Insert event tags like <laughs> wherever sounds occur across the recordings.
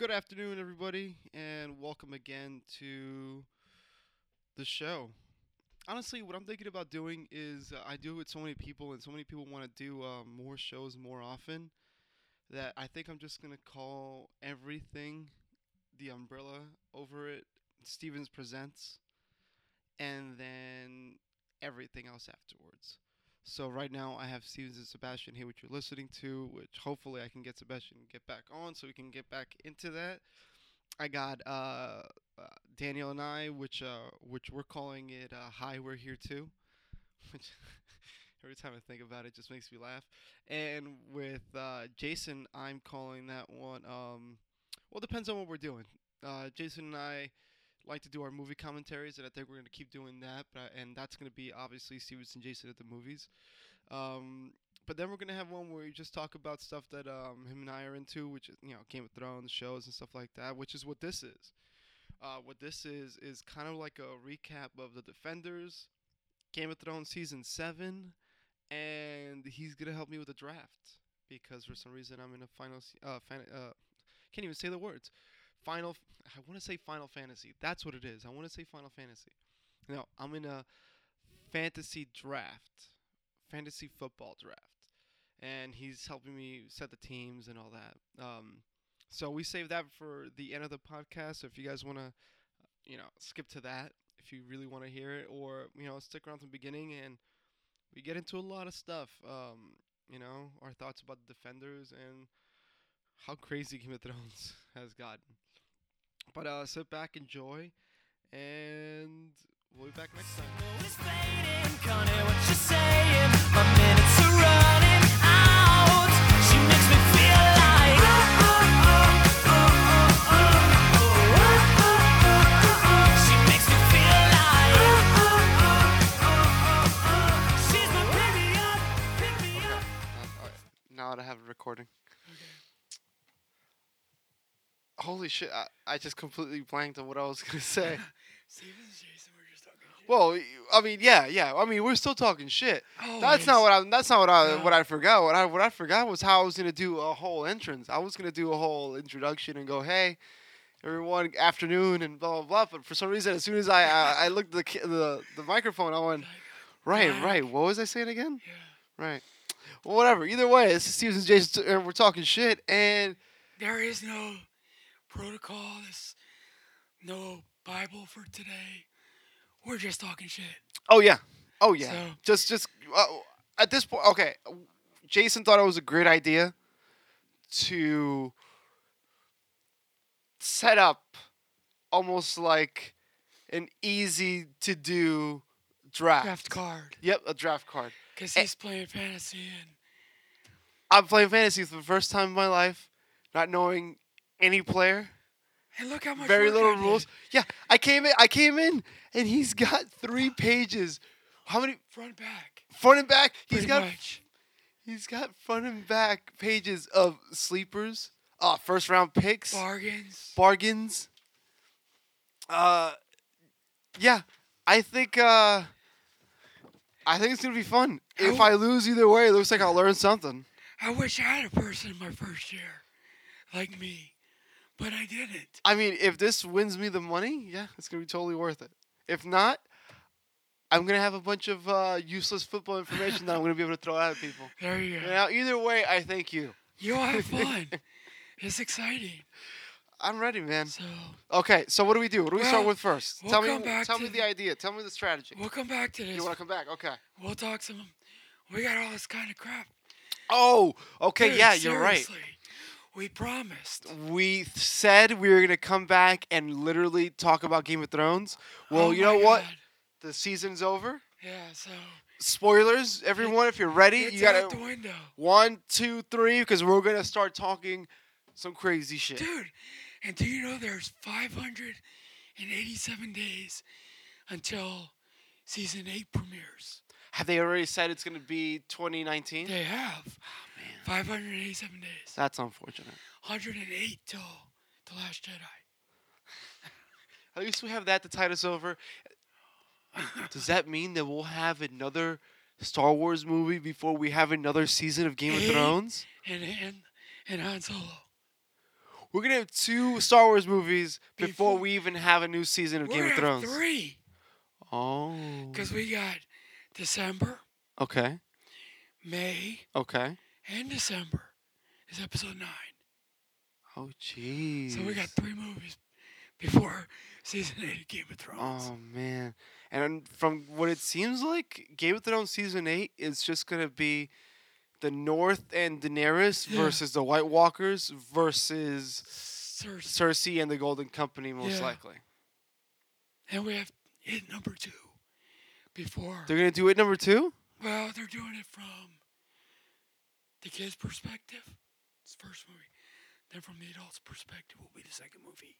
Good afternoon, everybody, and welcome again to the show. Honestly, what I'm thinking about doing is uh, I do it with so many people, and so many people want to do uh, more shows more often that I think I'm just gonna call everything the umbrella over it. Stevens presents, and then everything else afterwards. So right now I have Stevens and Sebastian here, which you're listening to, which hopefully I can get Sebastian get back on, so we can get back into that. I got uh, uh, Daniel and I, which uh, which we're calling it uh, "Hi, We're Here Too," <laughs> which <laughs> every time I think about it, just makes me laugh. And with uh, Jason, I'm calling that one. Um, well, depends on what we're doing. Uh, Jason and I like to do our movie commentaries, and I think we're going to keep doing that. But and that's going to be obviously Stevens and Jason at the movies. Um, but then we're going to have one where we just talk about stuff that um, him and I are into, which is you know Game of Thrones shows and stuff like that, which is what this is. Uh, what this is is kind of like a recap of the Defenders, Game of Thrones season seven, and he's gonna help me with the draft because for some reason I'm in a final. Uh, fan, uh, can't even say the words. Final. I want to say Final Fantasy. That's what it is. I want to say Final Fantasy. No, I'm in a fantasy draft, fantasy football draft, and he's helping me set the teams and all that. Um, so we save that for the end of the podcast. So if you guys want to, you know, skip to that if you really want to hear it, or you know, stick around to the beginning and we get into a lot of stuff. Um, you know, our thoughts about the defenders and how crazy Game of Thrones <laughs> has gotten. But uh, sit back, enjoy, and we'll be back next time. Shit! I, I just completely blanked on what I was <laughs> gonna say. <laughs> Steven and Jason were just talking shit. well, I mean, yeah, yeah. I mean, we're still talking shit. Oh, that's not what I. That's not what I. No. What I forgot. What I. What I forgot was how I was gonna do a whole entrance. I was gonna do a whole introduction and go, "Hey, everyone, afternoon," and blah blah blah. But for some reason, as soon as I I, I <laughs> looked at the the the microphone, I went, uh, "Right, right. What was I saying again? yeah. Right. Well, whatever. Either way, this is Steven and Jason, and we're talking shit. And There is no protocol. There's no Bible for today. We're just talking shit. oh yeah, oh yeah. So- Just just uh, at this point, okay. Jason thought it was a great idea to set up almost like an easy to do draft. Draft card. Yep, a draft card. Because he's playing fantasy and I'm playing fantasy for the first time in my life, not knowing any player. and look how much very little rules. Yeah, I came in. I came in, and he's got three pages. How many Front and back. front and back? He's Pretty got much. he's got front and back pages of sleepers, uh, first round picks, Bargains. bargains. Uh, yeah, I think uh, I think it's gonna be fun. If I lose either way, it looks like I'll learn something. I wish I had a person in my first year like me, but I didn't. I mean, if this wins me the money, yeah, it's gonna be totally worth it. If not, I'm gonna have a bunch of uh, useless football information that I'm gonna be able to throw out at people. <laughs> There you go. Now, either way, I thank you. You'll have <laughs> fun. it's exciting. I'm ready, man. So Okay, so what do we do? What do we start with first? we'll tell me, tell me the idea. Tell me the strategy. we'll come back to this. You want to come back? Okay. We'll talk some. We got all this kind of crap. Oh, okay. Dude, yeah, you're right. We promised. We said we were gonna come back and literally talk about Game of Thrones. Well, Oh you know what? God. The season's over. Yeah. So Spoilers, everyone. If you're ready, you gotta out the window, one, two, three, because we're gonna start talking some crazy shit. dude. And do you know there's 587 days until season eight premieres? Have they already said it's gonna be 2019? They have 587 days. that's unfortunate. 108 till the Last Jedi. <laughs> At least we have that to tide us over. Does that mean that we'll have another Star Wars movie before we have another season of Game of Thrones? And and and Han Solo. we're gonna have two Star Wars movies before, Before- we even have a new season of Game of Thrones. three, Oh. because we got December, Okay. May, Okay. And December is episode nine. Oh jeez. So we got three movies before season eight of Game of Thrones. Oh man. And from what it seems like, Game of Thrones season eight is just gonna be the North and Daenerys Yeah. versus the White Walkers versus Cersei. Cersei and the Golden Company, most Yeah. likely. And we have hit number two before. They're gonna do it number two. well, they're doing it from the kid's perspective. It's the first movie. Then from the adult's perspective will be the second movie.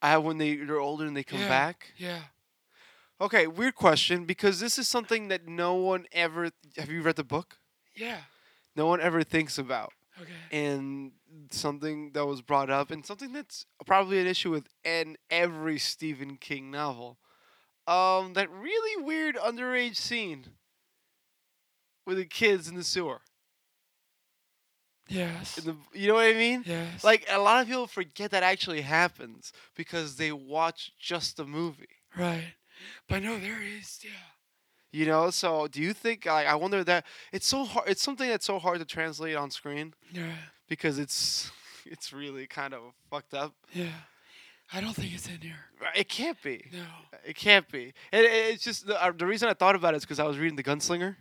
Uh, when they they're older and they come Yeah. back. Yeah. Okay, weird question because this is something that no one ever. Have you read the book? Yeah. No one ever thinks about. Okay. and something that was brought up and something that's probably an issue with in every Stephen King novel. Um, that really weird underage scene with the kids in the sewer. Yes. In the, you know what I mean? yes. Like a lot of people forget that actually happens because they watch just the movie. right. But no, there is. Yeah. You know, so do you think? Like, I wonder that it's so hard. It's something that's so hard to translate on screen Yeah. because it's <laughs> it's really kind of fucked up. Yeah. I don't think it's in here. It can't be. No. It can't be. It, it- it's just the, uh, the reason I thought about it is because I was reading the Gunslinger,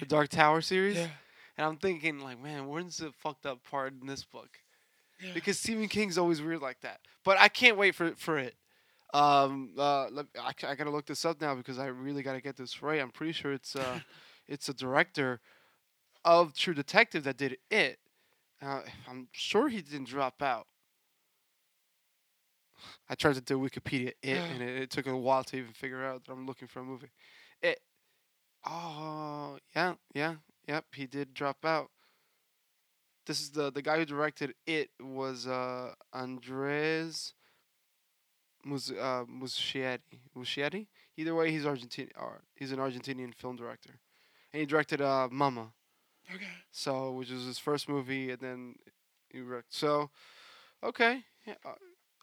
the Dark Tower series, Yeah. and I'm thinking like, man, where's the fucked up part in this book? Yeah. Because Stephen King's always weird like that. But I can't wait for for it. Um, uh, let, I, I gotta look this up now because I really gotta get this right. I'm pretty sure it's uh, <laughs> it's a director of True Detective that did it. Uh, I'm sure he didn't drop out. I tried to do Wikipedia it, Yeah. and it, it took a while to even figure out that I'm looking for a movie. It. Oh yeah, yeah, yep. He did drop out. This is the the guy who directed it was uh Andres Mus uh Muschietti. Muschietti? Either way, he's Argentine. Or he's an Argentinian film director, and he directed uh Mama. Okay. So, which was his first movie, and then he wrecked. So, okay. Yeah. uh,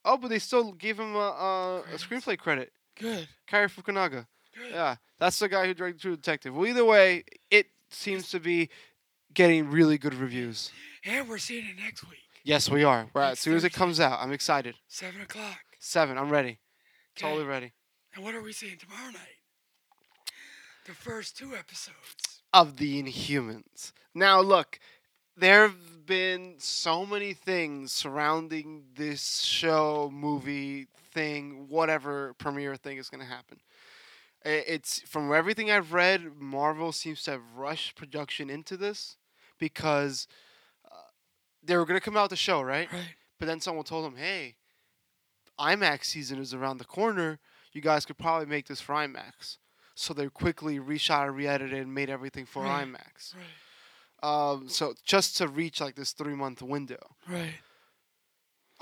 oh, but they still gave him a, a, a screenplay credit. Good. Cary Fukunaga. Yeah, that's the guy who directed True Detective. Well, either way, it seems to be getting really good reviews. And we're seeing it next week, Yes, we are. Right, as soon as it comes out, I'm excited. seven o'clock. Seven, I'm ready. Okay. Totally ready. And what are we seeing tomorrow night? The first two episodes. Of the Inhumans. Now, look, there have been so many things surrounding this show, movie, thing, whatever premiere thing is going to happen. It's from everything I've read, Marvel seems to have rushed production into this because uh, they were going to come out the show, right? Right. But then someone told them, hey, IMAX season is around the corner. You guys could probably make this for IMAX. So they quickly reshot and re-edited and made everything for Right. IMAX. Right. Um, so just to reach like this three month window. Right.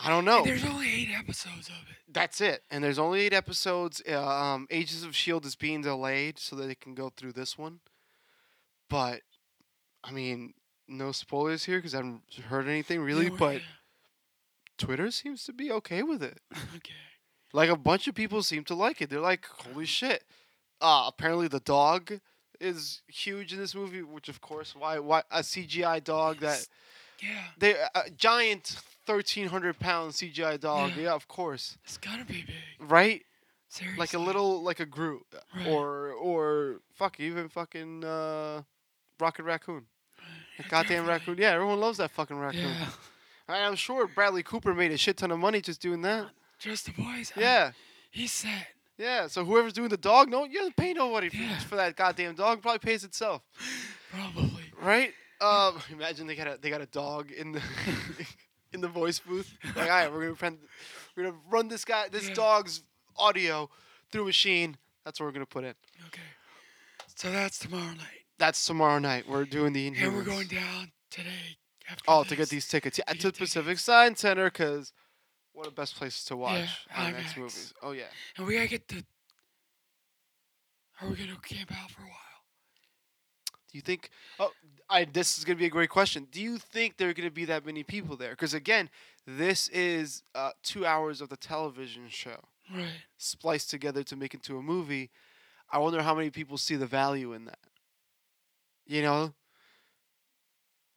I don't know. And there's only eight episodes of it. That's it. And there's only eight episodes. Uh, um, Agents of Shield is being delayed so that they can go through this one. But I mean, no spoilers here because I haven't heard anything really. Yeah, but Twitter seems to be okay with it. <laughs> okay. Like a bunch of people seem to like it. They're like, "Holy shit!" Uh, apparently the dog is huge in this movie. Which, of course, why why a CGI dog that Yeah. they a giant thirteen hundred pound CGI dog? Yeah. Yeah. of course, It's gotta be big. right? Seriously. Like a little like a Groot uh, Right. or or fuck even fucking uh, Rocket Raccoon. Right. Goddamn raccoon. Yeah, everyone loves that fucking raccoon. Yeah. I, I'm sure Bradley Cooper made a shit ton of money just doing that. Just the boys. Yeah. he said. Yeah, so whoever's doing the dog, no, you doesn't pay nobody Yeah. for that goddamn dog. Probably pays itself, Probably. right? Um, <laughs> imagine they got a they got a dog in the <laughs> in the voice booth. Like, all right, we're gonna prend, we're gonna run this guy this dog's audio through a machine. That's what we're gonna put in. Okay. So that's tomorrow night. That's tomorrow night. We're doing the And Inhumans. we're going down today. After Oh, to get these tickets, yeah, to to get Pacific Science Center, because what a best places to watch Yeah, IMAX IMAX. movies. Oh yeah. And we gotta get the. Are we gonna camp out for a while? Do you think? Oh, I. This is gonna be a great question. Do you think there are gonna be that many people there? Because again, this is uh, two hours of the television show Right. spliced together to make it into a movie. I wonder how many people see the value in that. You know.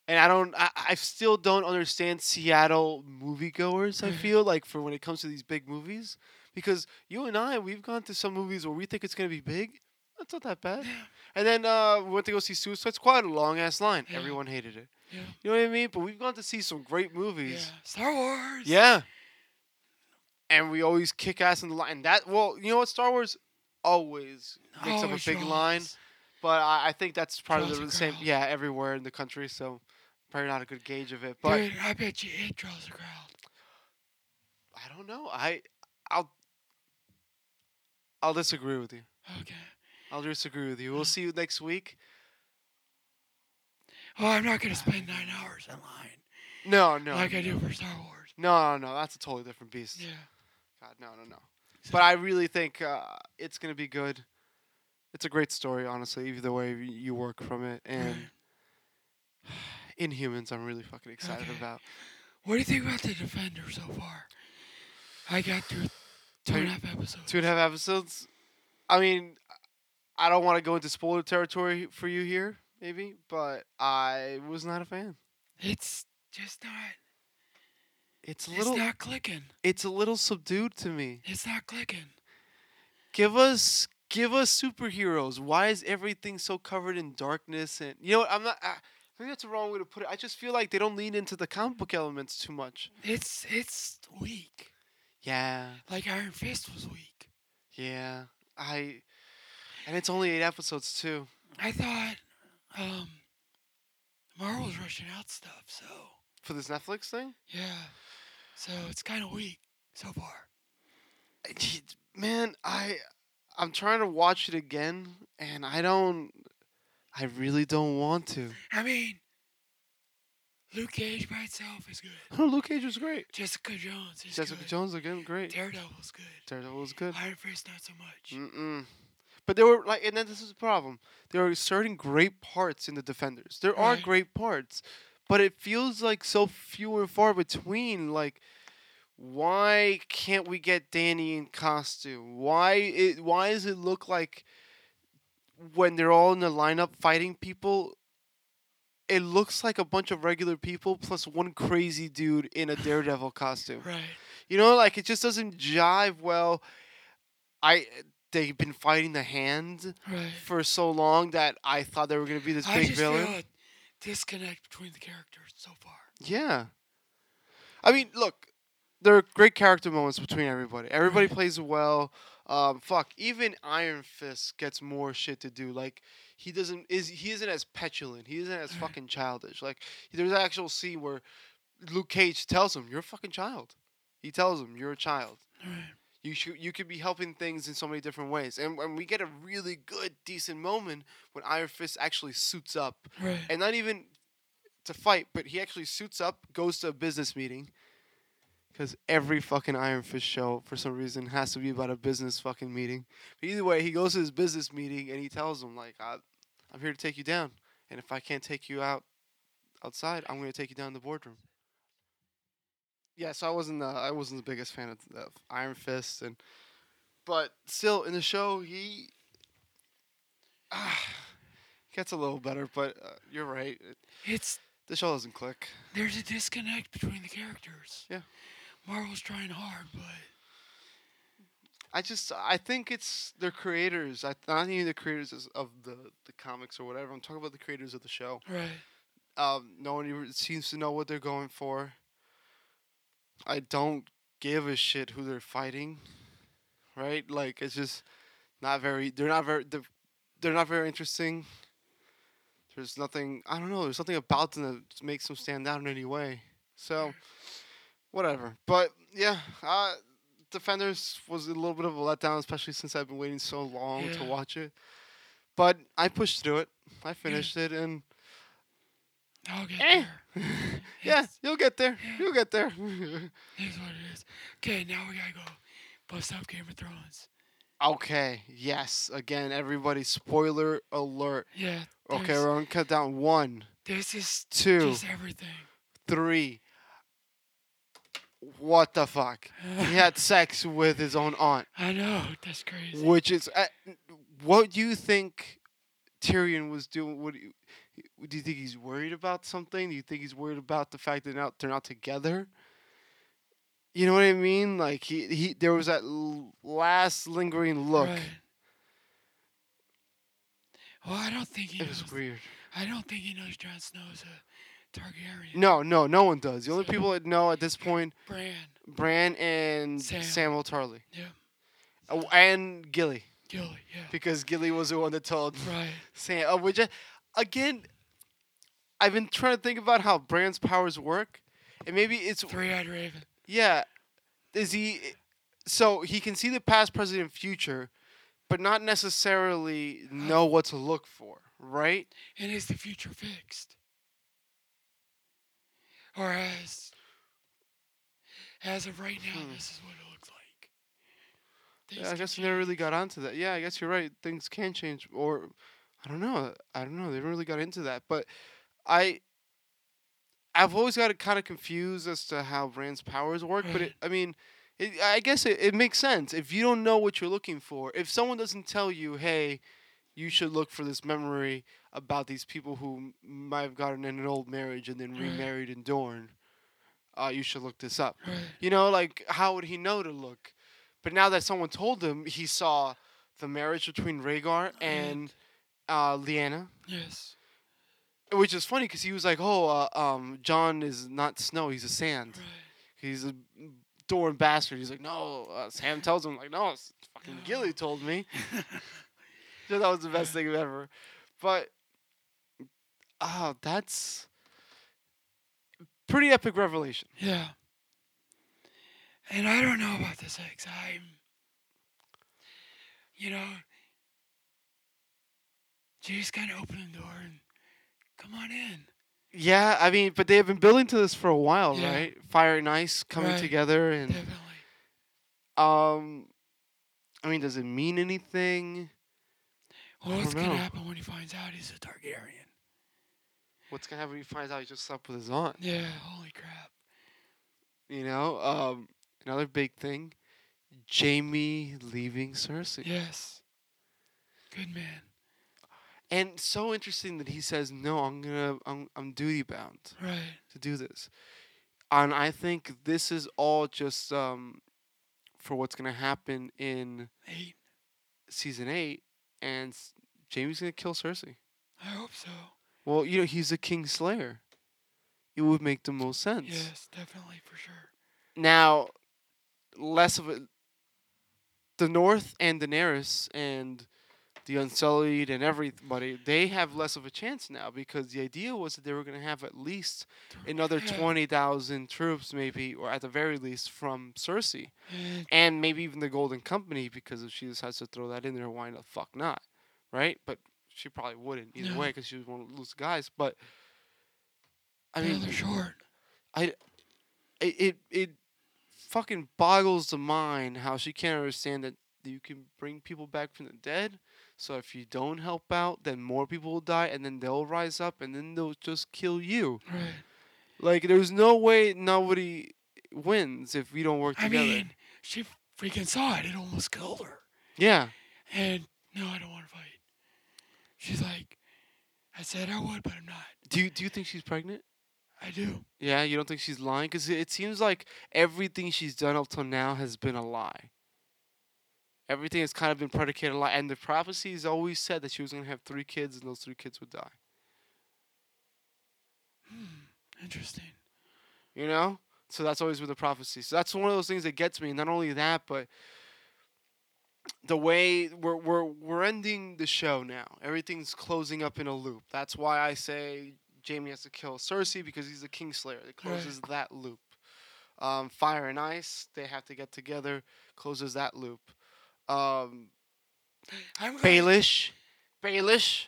And I don't. I, I still don't understand Seattle moviegoers. I <laughs> feel like for when it comes to these big movies, because you and I, we've gone to some movies where we think it's gonna be big. That's not that bad. And then uh, we went to go see Suicide Squad, a long ass line. Yeah. Everyone hated it. Yeah. You know what I mean? But we've gone to see some great Yeah. movies. Star Wars. Yeah. And we always kick ass in the line. That well, you know what? Star Wars always makes up a big draws. line, but I, I think that's probably Draws the, the same. Yeah, everywhere in the country, so probably not a good gauge of it. But Dude, I bet you it draws a crowd. I don't know. I I'll I'll disagree with you. Okay. I'll disagree with you. We'll see you next week. Oh, I'm not gonna spend nine hours in line No, no, like I do for Star Wars. no, no, no. That's a totally different beast. Yeah. God, no, no, no. But I really think uh, it's gonna be good. It's a great story, honestly. Either way you work from it, and. <sighs> <sighs> Inhumans, I'm really fucking excited Okay. about. What do you think about the Defender so far? I got through two and a half episodes. Two and a half episodes. I mean, I don't want to go into spoiler territory for you here, maybe, but I was not a fan. It's just not. It's a little. It's not clicking. It's a little subdued to me. It's not clicking. Give us, give us superheroes. Why is everything so covered in darkness? And you know, what, I'm not. Ah, I, maybe that's the wrong way to put it. I just feel like they don't lean into the comic book elements too much. It's it's weak. Yeah, Like Iron Fist was weak. yeah. I, and it's only eight episodes too. I thought um Marvel's rushing out stuff, so For this Netflix thing, yeah. So it's kind of weak so far. Man, I, I'm trying to watch it again, and I don't. I really don't want to. I mean, Luke Cage by itself is good. Oh, <laughs> Luke Cage was great. Jessica Jones is Jessica good. Jones again, great. Daredevil's good. Daredevil was good. Iron Fist not so much. Mm-mm. But there were like, and then this is the problem. There are certain great parts in the Defenders. There are great parts, but it feels like so few and far between. Like, why can't we get Danny in costume? Why it? Why does it look like when they're all in the lineup fighting people? It looks like a bunch of regular people plus one crazy dude in a Daredevil costume. Right. You know, like it just doesn't jive well. I they've been fighting the hand Right. for so long that I thought they were gonna be this I big just villain. feel a disconnect between the characters so far. Yeah. I mean, look, there are great character moments between everybody. Everybody Right. plays well. Um, fuck, even Iron Fist gets more shit to do. Like he doesn't is he isn't as petulant. He isn't as Right. fucking childish. Like there's an actual scene where Luke Cage tells him, "You're a fucking child." He tells him, "You're a child." Right. You should you could be helping things in so many different ways. And and we get a really good, decent moment when Iron Fist actually suits up Right. and not even to fight, but he actually suits up, goes to a business meeting. Because every fucking Iron Fist show, for some reason, has to be about a business fucking meeting. But either way, he goes to his business meeting and he tells them, like, I'm here to take you down. And if I can't take you out outside, I'm going to take you down in the boardroom. Yeah, so I wasn't, uh, I wasn't the biggest fan of, of Iron Fist, and but still in the show he ah, <sighs> gets a little better. But uh, you're right, it, It's the show doesn't click. there's a disconnect between the characters. Yeah. Marvel's trying hard, but I just I think it's the creators. I not even the creators of the the comics or whatever. I'm talking about the creators of the show. right. Um, no one even seems to know what they're going for. I don't give a shit who they're fighting. Right? Like it's just not very. They're not very. They're, they're not very interesting. There's nothing. I don't know. There's something about them that makes them stand out in any way. So, whatever. But yeah, uh, Defenders was a little bit of a letdown, especially since I've been waiting so long to watch it. But I pushed through it. I finished it, and I'll get Eh. <laughs> there. yeah, you'll get there. You'll get there. Here's what it is. Okay, now we gotta go bust up Game of Thrones. Okay. Yes. Again, everybody. Spoiler alert. Yeah. Okay, we're gonna cut down one, This is two, just everything. three. What the fuck? He <sighs> had sex with his own aunt, I know. That's crazy. which is. Uh, what do you think Tyrion was doing? What do you, think he's worried about something? Do you think he's worried about the fact that now they're not together? You know what I mean? Like he he there was that l- last lingering look. Right. Well, I don't think he It was weird. I don't think he knows Jon Snow's a Targaryen. No, no, no one does. The only people that know at this point, Bran. Bran and Sam. Samuel Tarly. Yeah. Oh, and Gilly, Gilly. Yeah. because Gilly was the one that told Right. Sam. Oh, which, I- again, I've been trying to think about how Bran's powers work, and maybe it's Three-eyed raven. yeah. Is he? So he can see the past, present, and future, but not necessarily know what to look for, right? And is the future fixed? Or as as of right now, Hmm. this is what it looks like. Yeah, I guess we never really got onto that. Yeah, I guess you're right. Things can change, or I don't know. I don't know. They never really got into that, but I, I've always got it kind of confused as to how Bran's powers work. But it, <sighs> I mean, it, I guess it, it makes sense if you don't know what you're looking for. If someone doesn't tell you, hey, you should look for this memory about these people who m- might have gotten in an old marriage and then remarried in Dorne. Uh, you should look this up. You know, like how would he know to look? But now that someone told him, he saw the marriage between Rhaegar and uh, Lyanna, Yes. Which is funny because he was like, "Oh, uh, um, Jon is not snow; he's a sand. Right. He's a Dorne bastard." He's like, "No." Uh, Sam tells him, "Like, no, fucking <laughs> Gilly told me." <laughs> so that was the best thing ever. But oh, that's pretty epic revelation. Yeah. And I don't know about the sex. I'm, you know, she just kind of opened the door and come on in. Yeah, I mean, but they have been building to this for a while, Yeah. right? Fire and Ice coming Right. together, and Definitely. um, I mean, does it mean anything? Well, what's gonna happen when he finds out he's a Targaryen? What's gonna happen when he finds out he just slept with his aunt? Yeah. Holy crap. You know, um, another big thing, Jaime leaving Cersei, Yes. Good man. And so interesting that he says, "No, I'm gonna, I'm, I'm duty bound Right. to do this," and I think this is all just um, for what's gonna happen in Eight. season eight, and Jaime's gonna kill Cersei. I hope so. Well, you know, he's a king slayer. It would make the most sense. Yes, definitely for sure. Now, less of a the North and Daenerys and the Unsullied and everybody, they have less of a chance now because the idea was that they were going to have at least another 20,000 troops maybe or at the very least from Cersei And and maybe even the Golden Company because if she decides to throw that in there why the fuck not right but she probably wouldn't either No. way because she was one of the guys but I yeah, mean they're short. it, it it fucking boggles the mind how she can't understand that you can bring people back from the dead. So if you don't help out, then more people will die, and then they'll rise up, and then they'll just kill you. Right. Like there's no way nobody wins if we don't work I together. mean, she freaking saw it. It almost killed her. yeah, And no, I don't want to fight. She's like, I said I would, but I'm not. do you, do you think she's pregnant? I do. Yeah, you don't think she's lying? Because it, it seems like everything she's done up till now has been a lie. Everything has kind of been predicated a lot. and the prophecies always said that she was going to have three kids, and those three kids would die. Hmm, interesting. You know, so that's always been the prophecy. So that's one of those things that gets me. Not only that, but the way we're we're we're ending the show now. Everything's closing up in a loop. That's why I say Jaime has to kill Cersei because he's the Kingslayer. It Right. closes that loop. Um, Fire and Ice, they have to get together. Closes that loop. Um, I'm glad- Baelish, Baelish,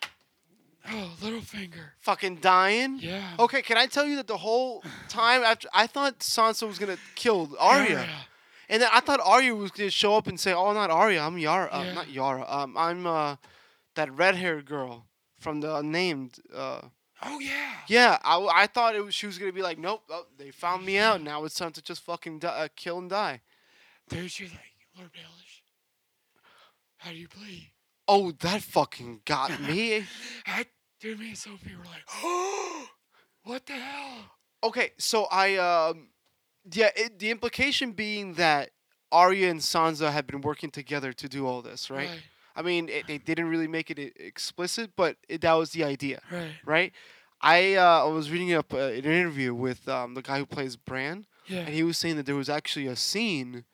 Oh, Littlefinger. fucking dying. Yeah. Okay, can I tell you that the whole time after I thought Sansa was gonna kill Arya. And then I thought Arya was gonna show up and say, "Oh, not Arya. I'm Yara. Uh, Yeah. Not Yara. Um, I'm uh, that red-haired girl from the Unnamed. Uh, Oh yeah. yeah. I, w- I thought it was she was gonna be like, nope. Oh, they found me out. Now it's time to just fucking di- uh, kill and die. Dude, she's like, Lord Baelish, how do you plead? Oh, that fucking got <laughs> me. I, dude, me and Sophie were like, oh, <gasps> what the hell? okay, so I um, yeah. It, the implication being that Arya and Sansa had been working together to do all this, right? I mean, it, they didn't really make it e- explicit, but it, that was the idea, Right. right? I uh, I was reading up uh, an interview with um, the guy who plays Bran, Yeah. and he was saying that there was actually a scene that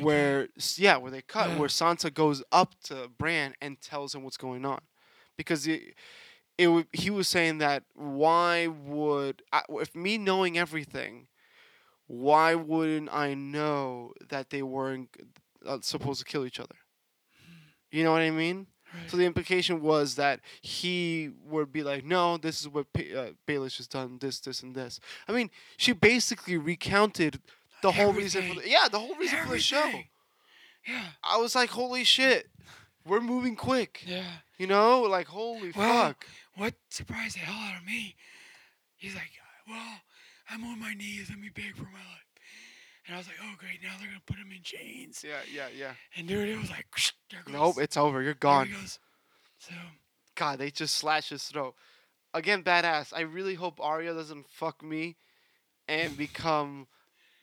where, s- yeah, where they cut, Yeah. where Sansa goes up to Bran and tells him what's going on, because it, it he was saying that why would I, if me knowing everything, why wouldn't I know that they weren't uh, supposed to kill each other? You know what I mean? Right. So the implication was that he would be like, "No, this is what Pa- uh, Baelish has done. This, this, and this." I mean, she basically recounted the whole reason for the, yeah, the whole reason for the show. Yeah. I was like, "Holy shit, we're moving quick." Yeah. You know, like holy Well, fuck. What surprised the hell out of me? He's like, well, I'm on my knees. Let me beg for my life. And I was like, oh great, now they're gonna put him in chains. Yeah, yeah, yeah. And dude, it was like, there goes. Nope, it's over. You're gone. So God, they just slashed his throat. Again, badass. I really hope Arya doesn't fuck me and become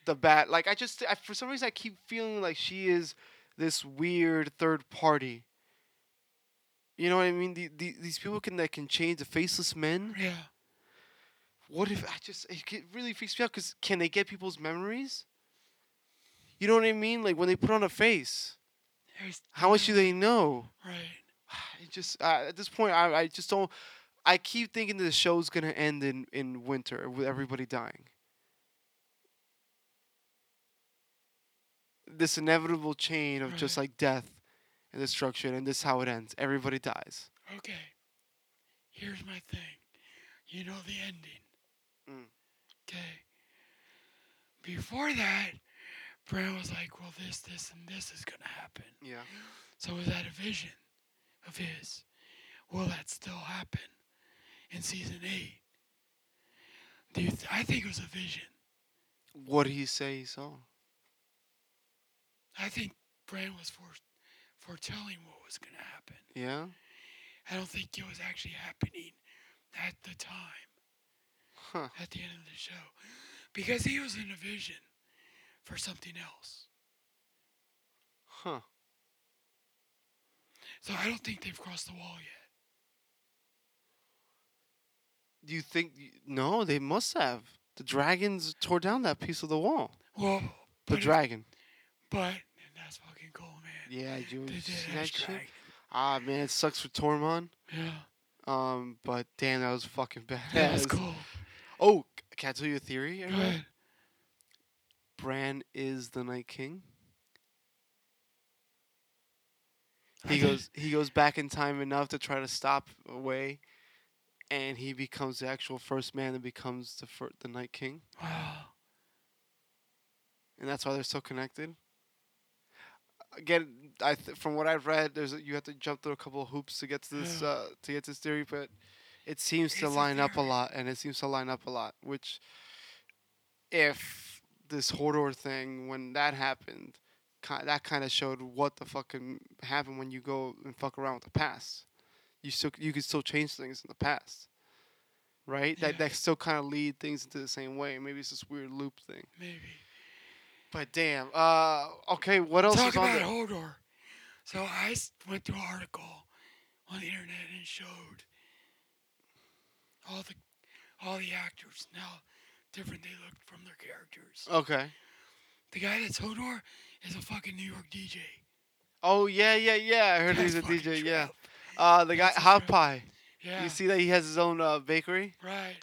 the bat. Like I just, I, for some reason, I keep feeling like she is this weird third party. You know what I mean? The, the, these people can that can change the faceless men. yeah, What if I just? It really freaks me out because can they get people's memories? You know what I mean? Like when they put on a face, there's how much do they know? right. <sighs> it just uh, at this point I, I just don't I keep thinking that the show's gonna end in in winter with everybody dying. This inevitable chain of just like death and destruction, and this is how it ends. Everybody dies. Okay. Here's my thing. You know the ending. Mm. Okay. Before that, Bran was like, well, this, this, and this is going to happen. Yeah. So was that a vision of his? Will that still happen in season eight? Do you th- I think it was a vision. What did he say he saw? I think Bran was fore- foretelling what was going to happen. Yeah. I don't think it was actually happening at the time, Huh. at the end of the show, because he was in a vision for something else. Huh. So I don't think they've crossed the wall yet. Do you think? No, they must have. The dragons tore down that piece of the wall. Well, The dragon. But and that's fucking cool, man. Yeah, you did that shit? Ah, man, it sucks for Tormund. Yeah, Um, but damn, that was fucking badass. <laughs> that was cool. Oh, can I tell you a theory? Go ahead. Bran is the Night King. He goes he goes back in time enough to try to stop away, and he becomes the actual first man that becomes the fir- the Night King, Wow. and that's why they're so connected. Again, I th- from what I've read, there's a, you have to jump through a couple of hoops to get to this Yeah. uh, to get to this theory, but it seems to It's a line up a lot, and it seems to line up a lot. Which, if this Hodor thing, when that happened, ki- that kind of showed what the fuck can happen when you go and fuck around with the past. You still you can still change things in the past, right? That that still kind of lead things into the same way. Maybe it's this weird loop thing. Maybe. But damn. Uh, okay. What else Talk is on about there? Hodor. So I went through an article on the internet and showed all the all the actors now different they looked from their characters. Okay. The guy that's Hodor is a fucking New York DJ. Oh yeah, yeah, yeah. I heard That's he's a DJ. Yeah. trip. Uh, the guy That's a Hot. Pie. Yeah. You see that he has his own uh, bakery. right.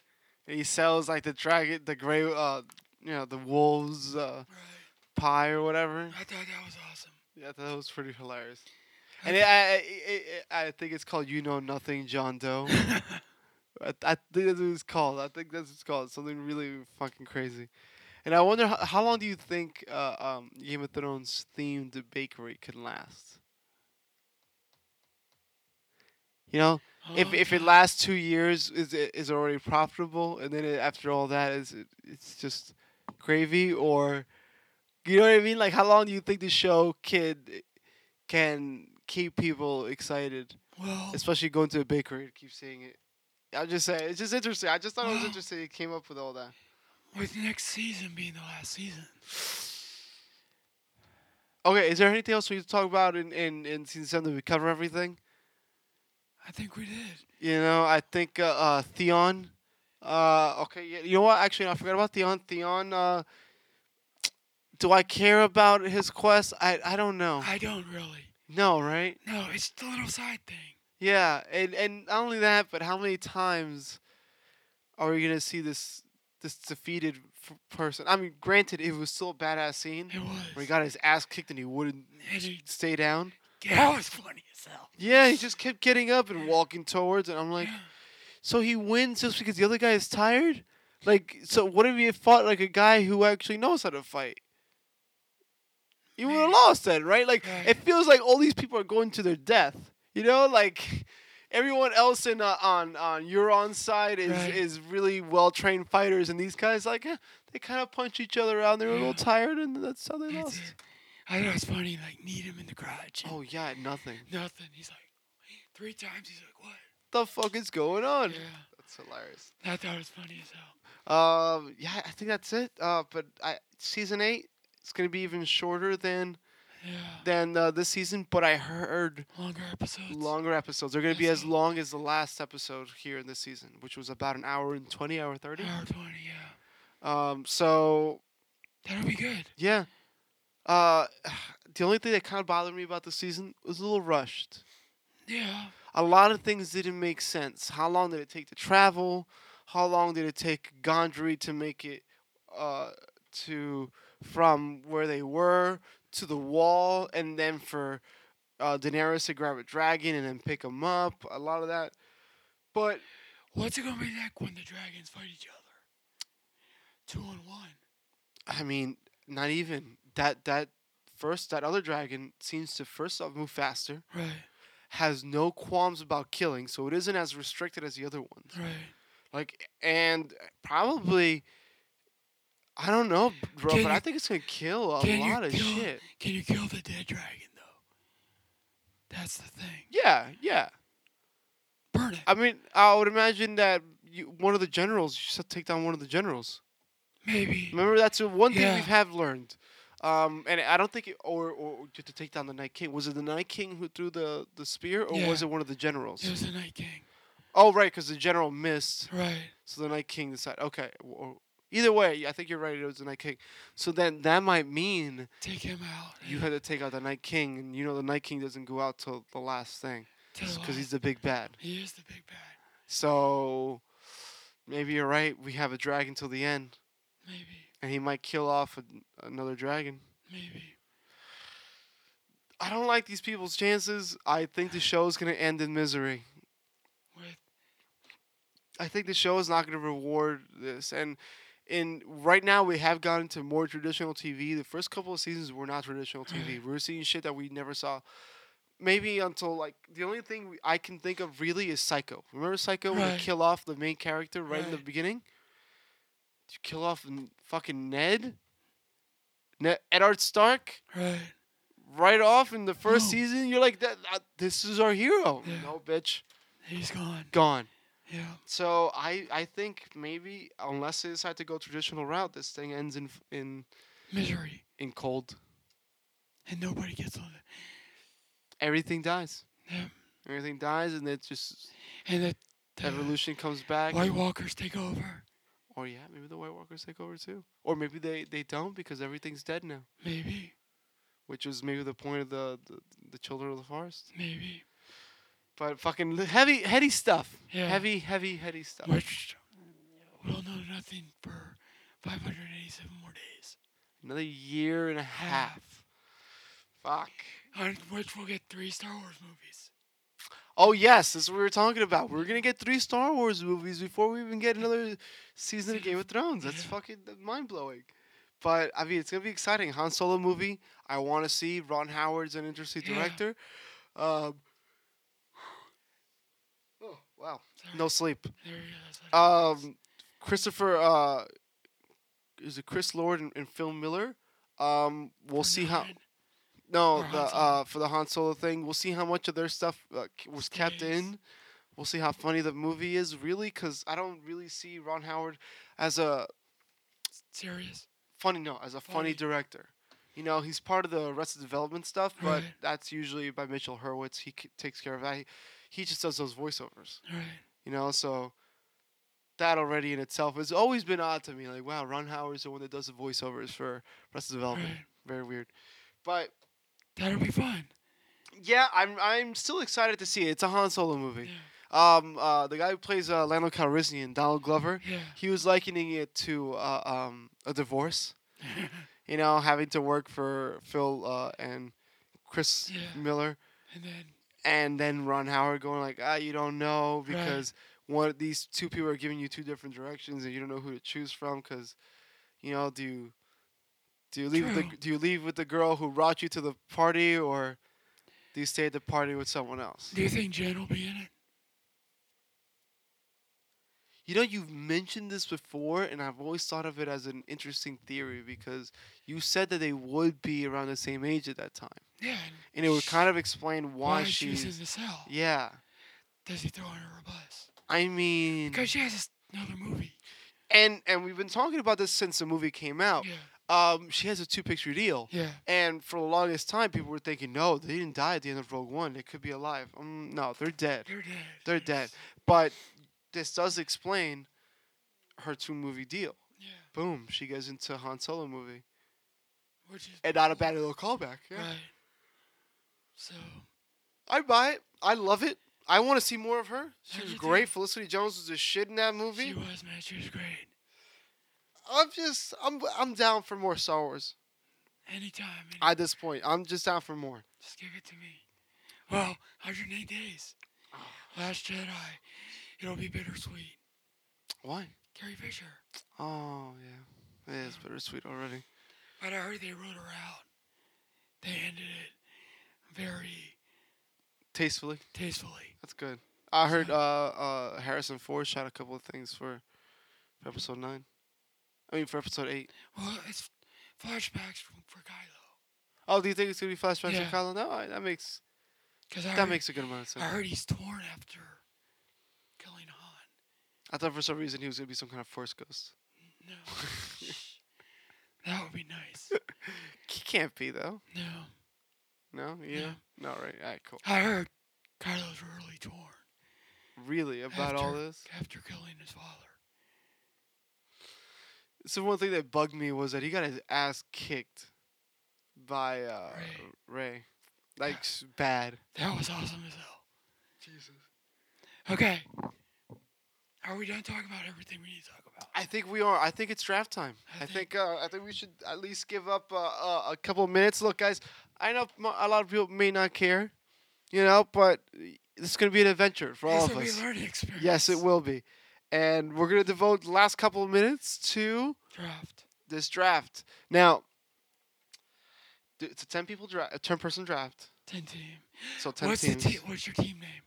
And he sells like the dragon, the gray, uh, you know, the wolves uh, Right. Pie or whatever. I thought that was awesome. Yeah, that was pretty hilarious. And it, I, I, it, I think it's called "You Know Nothing, John Doe." <laughs> I, I think that's what it's called. I think that's what it's called. Something really fucking crazy. And I wonder how, how long do you think uh, um, Game of Thrones themed bakery could last? You know, if Oh, if it God. lasts two years, is it is already profitable? And then it, after all that, is it it's just gravy or you know what I mean? Like how long do you think the show kid can keep people excited, well, especially going to a bakery to keep seeing it? I'm just saying, it's just interesting. I just thought it was interesting. It came up with all that. with next season being the last season. Okay, is there anything else we need to talk about in in in season seven? Did we cover everything? I think we did. You know, I think uh, uh Theon. Uh, okay, yeah, you know what? Actually, I forgot about Theon. Theon. Uh, do I care about his quest? I I don't know. I don't really. No, right? No, it's the little side thing. Yeah, and and not only that, but how many times are we gonna see this this defeated f- person? I mean, granted, it was still a badass scene It was. where he got his ass kicked and he wouldn't he- stay down. Yeah, that was funny as hell. Yeah, he just kept getting up and walking towards, and I'm like, so he wins just because the other guy is tired? Like, so what if he fought like a guy who actually knows how to fight? You would have lost then, right? Like, it feels like all these people are going to their death. You know, like everyone else in uh, on on Euron's side is Right. is really well trained fighters, and these guys like eh, they kind of punch each other around. They were a little tired, and that's how they That's lost. it. I thought it was funny, like, need him in the garage. Oh yeah, nothing. Nothing. He's like, three times, he's like, what? The fuck is going on? Yeah. That's hilarious. I thought it was funny as hell. Um, yeah, I think that's it. Uh, but I season eight it's gonna be even shorter than Yeah. than uh, this season. But I heard Longer episodes. longer episodes. They're gonna be as long as the last episode here in this season, which was about an hour and twenty, hour thirty. Hour 20, yeah. Um, so That'll be good. yeah. Uh, <sighs> the only thing that kind of bothered me about the season was a little rushed. Yeah. A lot of things didn't make sense. How long did it take to travel? How long did it take Gendry to make it uh, to from where they were to the wall, and then for uh, Daenerys to grab a dragon and then pick him up? A lot of that, but What's it gonna be like when the dragons fight each other? Two on one. I mean, not even that. That first, that other dragon seems to first off move faster, Right. has no qualms about killing, so it isn't as restricted as the other ones. Right. Like, and probably, I don't know, bro, Can but I think it's gonna kill a lot of kill- shit. Can you kill the dead dragon though? That's the thing. Yeah, yeah. Burn it. I mean, I would imagine that you, one of the generals, you to take down one of the generals. Maybe. Remember, that's one thing Yeah. we have learned. Um, and I don't think, it, or or to take down the Night King. Was it the Night King who threw the the spear, or was it one of the generals? It was the Night King. Oh, right, because the general missed, Right. so the Night King decided. Okay, or, either way, I think you're right. It was the Night King. So then that might mean Take him out. you eh? had to take out the Night King, and you know the Night King doesn't go out till the last thing, because he's the big bad. He is the big bad. So maybe you're right. We have a dragon till the end, Maybe. and he might kill off a, another dragon. Maybe. I don't like these people's chances. I think the show is gonna end in misery. With I think the show is not gonna reward this. And in right now, we have gone into more traditional TV. The first couple of seasons were not traditional TV. <sighs> We were seeing shit that we never saw. Maybe until like the only thing I can think of really is Psycho. Remember Psycho when they kill off the main character right, in the Right. beginning? You kill off fucking Ned. Ned Eddard Stark. right. right off in the first No. season, you're like, that, that, this is our hero. Yeah. No, bitch, He's gone. gone. Yeah. So I, I think maybe unless they decide to go traditional route, this thing ends in in Misery. in cold. And nobody gets on it. Everything dies. Yeah. Everything dies, and it just And the, uh, the evolution comes back. White Walkers take over. or yeah, maybe the White Walkers take over too. Or maybe they, they don't because everything's dead now, Maybe. which was maybe the point of the the, the Children of the Forest. Maybe. But fucking heavy heady stuff. Yeah. Heavy heavy heady stuff. Which we'll know nothing for 587 more days. Another year and a half. Fuck. On which we'll get three Star Wars movies. Oh yes, that's what we were talking about. We're gonna get three Star Wars movies before we even get another season of Game of Thrones. That's Yeah. fucking mind blowing. but I mean, it's gonna be exciting. Han Solo movie. I want to see. Ron Howard's an interesting Yeah. director. Um, oh wow, Sorry. No sleep. There you go. That's what it is. Um, Christopher. Uh, is it Chris Lord and, and Phil Miller? Um, we'll For see how. No, Or the uh for the Han Solo thing, we'll see how much of their stuff uh, was kept in. We'll see how funny the movie is, really, because I don't really see Ron Howard as a Serious. funny, no, as a funny, Funny. director. You know, he's part of the Arrested Development stuff, but Right. that's usually by Mitchell Hurwitz. He c- takes care of that. He, he just does those voiceovers. Right. You know, so that already in itself has always been odd to me. Like, wow, Ron Howard's the one that does the voiceovers for Arrested Development. Right. Very weird. But That'll be fun. yeah, I'm I'm still excited to see it. It's a Han Solo movie. Yeah. Um, uh, the guy who plays uh, Lando Calrissian, Donald Glover, Yeah. he was likening it to uh, um, a divorce. <laughs> You know, having to work for Phil uh, and Chris Yeah. Miller, and then and then Ron Howard going like, ah, you don't know Right. because one these two people are giving you two different directions, and you don't know who to choose from because, you know, do you do you leave with the do you leave with the girl who brought you to the party or do you stay at the party with someone else? do you think Jyn will be in it? You know, you've mentioned this before, and I've always thought of it as an interesting theory because you said that they would be around the same age at that time, Yeah. and it would kind of explain why, why she's she's. in the cell. Yeah, Does he throw her a bus? I mean, Because she has another movie. and and we've been talking about this since the movie came out. Yeah. Um, she has a two-picture deal, Yeah. and for the longest time, people were thinking, no, they didn't die at the end of Rogue One. They could be alive. Um, no, they're dead. They're dead. They're dead. But this does explain her two-movie deal. Yeah. Boom, she goes into Han Solo movie. Which is and not a bad little callback. Yeah. Right. So I buy it. I love it. I want to see more of her. She was great. too. Felicity Jones was a shit in that movie. she was man. She was great. I'm just, I'm, I'm down for more Star Wars. Anytime. Any, At this point, I'm just down for more. just give it to me. Well, 108 days. Ah. Last Jedi. It'll be bittersweet. Why? Carrie Fisher. Oh yeah, it is bittersweet already. But I heard they wrote her out. They ended it very Tastefully, tastefully. that's good. I heard uh, uh, Harrison Ford shot a couple of things for, for episode nine. I mean, for episode eight. Well, it's flashbacks from, for Kylo. Oh, do you think it's gonna be flashbacks Yeah. of Kylo? No, I- that makes Because I, that heard- makes a good amount of sense. I heard he's torn after. I thought for some reason he was gonna be some kind of force ghost. No. <laughs> that would be nice. <laughs> He can't be though. No. No, yeah, no, right. All right, cool. I heard Kylo's really torn Really about all this? after killing his father. So one thing that bugged me was that he got his ass kicked by uh, Rey. Rey. Like bad. That was awesome as hell. Jesus. Okay. Are we done talking about everything we need to talk about? I think we are. I think it's draft time. I I think- think. Uh, I think we should at least give up uh, uh, a couple of minutes. Look, guys. I know a lot of people may not care, you know, but this is gonna be an adventure for all This of us. a learning experience. Yes, it will be, and we're gonna devote the last couple of minutes to Draft. this draft. Now, it's a ten people draft, a ten person draft. Ten team. So ten What's teams. the team? What's your team name?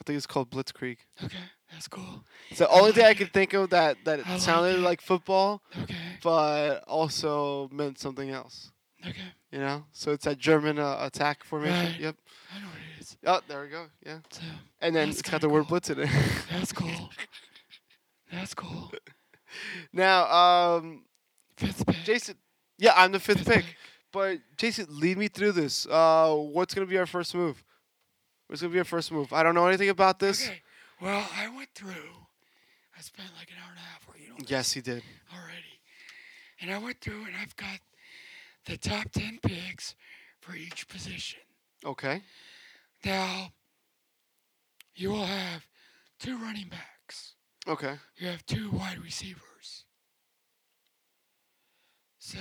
I think it's called Blitzkrieg. Okay, that's cool. It's the only thing I could think of that that like sounded it. like football, Okay, but also meant something else. okay. You know, so it's that German uh, attack formation. Right. Yep. I know what it is. Oh, there we go. Yeah. So And then it's got the word blitz in it. that's cool. <laughs> That's cool. now, um, Fifth pick. Jason. Yeah, I'm the fifth, Fifth pick. But Jason, lead me through this. Uh, what's gonna be our first move? What's gonna be our first move? I don't know anything about this. Okay. Well, I went through. I spent like an hour and a half reading all Yes, he did. already, and I went through and I've got the top ten picks for each position. Okay. Now, you will have two running backs. Okay. You have two wide receivers. So,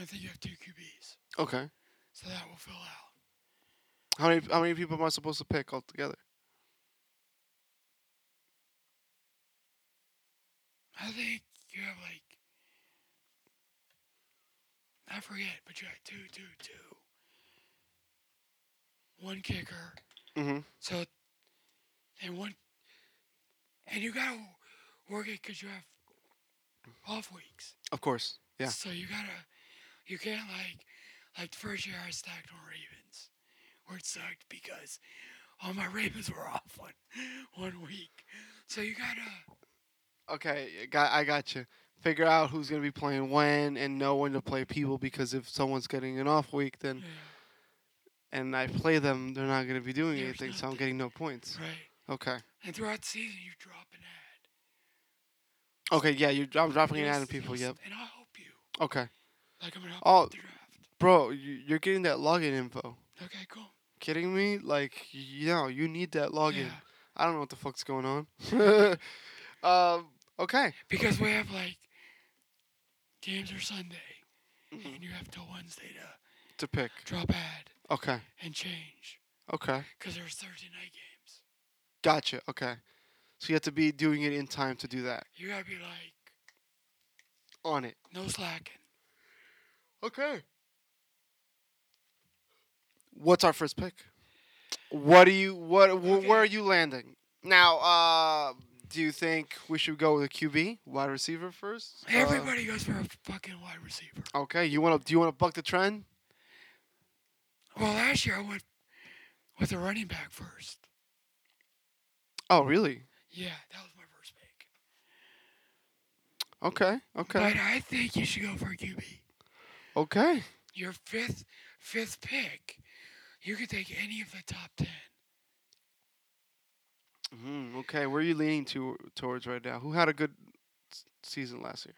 I think you have two QBs. Okay. So that will fill out. How many how many people am I supposed to pick altogether? I think you have like I forget, but you got two, two, two. One kicker, Mm-hmm. so and one, and you gotta work it because you have off weeks. Of course. Yeah. So you gotta, you can't like, like the first year I stacked on Ravens, where it sucked because all my Ravens were off one, one week. So you gotta, Okay, I got I got you. Figure out who's gonna be playing when and know when to play people because if someone's getting an off week, then yeah, and I play them, they're not gonna be doing There's anything, so I'm getting no points. right. Okay. And throughout the season, you drop an ad. Okay. Yeah, you. I'm dropping an ad on people. Yep. And I'll help you. Okay. Like I'm gonna help Oh, you with the draft. Bro, you're getting that login info. Okay, cool. Kidding me? Like, you know, you need that login. Yeah, I don't know what the fuck's going on. <laughs> <laughs> um. Okay. because we have like games are Sunday, Mhm. and you have till Wednesday to To pick. drop ad Okay. and change Okay. because there's Thursday night games. Gotcha. Okay. So you have to be doing it in time to do that. You gotta be like On it. no slacking. Okay. What's our first pick? What do you what wh- Okay. where are you landing? Now, uh do you think we should go with a QB, wide receiver first? Uh, Everybody goes for a fucking wide receiver. okay, you want to do you want to buck the trend? Well, last year I went with a running back first. Oh, really? Yeah, that was my first pick. Okay. Okay. But I think you should go for a QB. Okay. Your fifth fifth pick, you could take any of the top ten. hmm Okay, where are you leaning to towards right now? Who had a good s- season last year?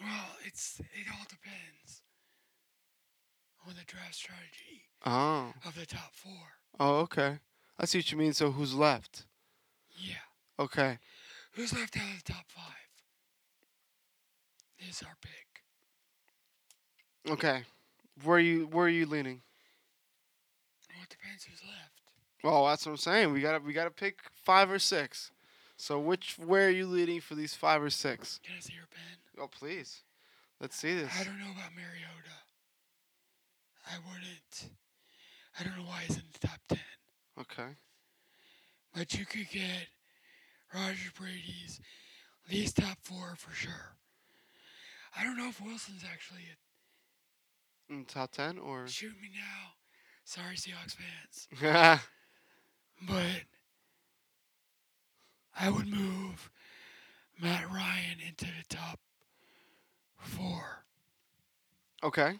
Well, it's it all depends on the draft strategy Oh. of the top four. Oh, okay. I see what you mean. So who's left? Yeah. Okay. Who's left out of the top five? Is our pick. Okay. Where are you where are you leaning? Well, depends who's left. Well, that's what I'm saying. We gotta we gotta pick five or six. So which where are you leading for these five or six? Can I see your pen? Oh please. Let's see this. I don't know about Mariota. I wouldn't. I don't know why he's in the top ten. Okay. But you could get Roger Brady's these top four for sure. I don't know if Wilson's actually In top ten or shoot me now. Sorry, Seahawks fans. <laughs> But I would move Matt Ryan into the top four. Okay.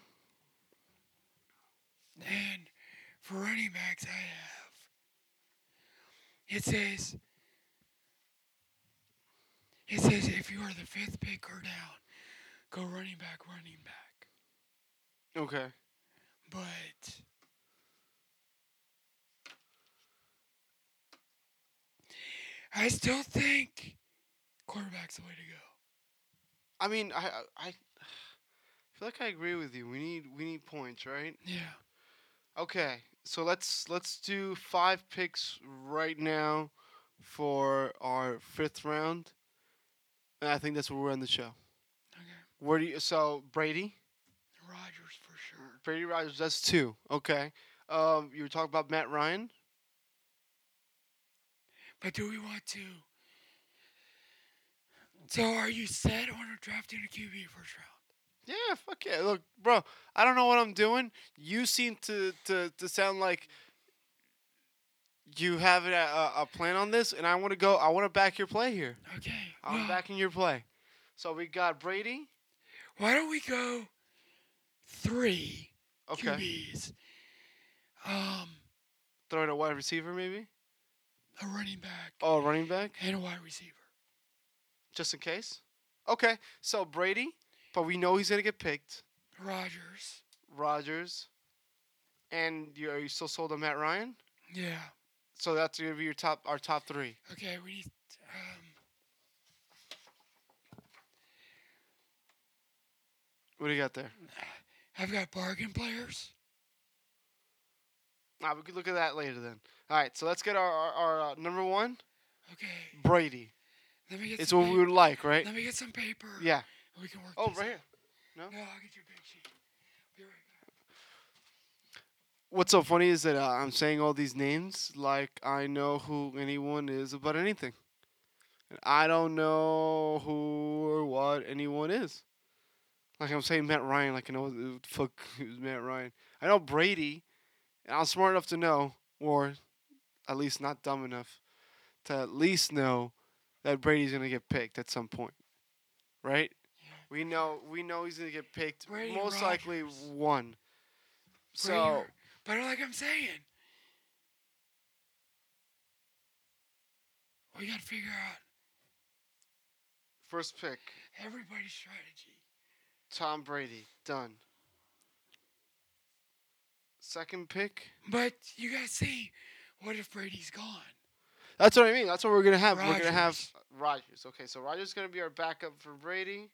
And for running backs, I have. It says. It says if you are the fifth pick or down, go running back, running back. Okay. But I still think quarterback's the way to go. I mean I I <sighs> I feel like I agree with you. We need we need points, right? Yeah. Okay. So let's let's do five picks right now for our fifth round. And I think that's where we're on the show. Okay. Where do you so Brady? Rodgers for sure. Brady Rodgers, that's two. Okay. Um, you were talking about Matt Ryan. But do we want to? So are you set on drafting a QB first round? Yeah, fuck yeah. Look, bro, I don't know what I'm doing. You seem to to, to sound like you have a, a, a plan on this, and I want to go. I want to back your play here. Okay. I'm well, backing your play. So we got Brady. Why don't we go three Okay. QBs? Um, Throw in a wide receiver, maybe. A running back Oh, running back, and a wide receiver. just in case. Okay. So Brady, but we know he's gonna get picked. Rodgers. Rodgers. And you are you still sold on Matt Ryan? Yeah. So that's gonna be your top our top three. Okay. We need. Um, What do you got there? I've got bargain players. Ah, we could look at that later then. All right, so let's get our our, our uh, number one, Okay. Brady. Let me get It's what we would like, right? Let me get some paper. Yeah. We can work Oh, right out. here. No? No, I'll get you a big sheet. Right. What's so funny is that uh, I'm saying all these names like I know who anyone is about anything. And I don't know who or what anyone is. Like I'm saying Matt Ryan, like I know who the fuck <laughs> who's Matt Ryan. I know Brady, and I'm smart enough to know, or at least not dumb enough, to at least know that Brady's gonna get picked at some point. Right? Yeah. We know we know he's gonna get picked Brady most likely one. Brady So But like I'm saying, we got to figure out first pick. everybody's strategy. Tom Brady, done. Second pick. But you to see, what if Brady's gone? That's what I mean. That's what we're gonna have. We're gonna have Rodgers. Rodgers. Okay, so Rodgers is gonna be our backup for Brady.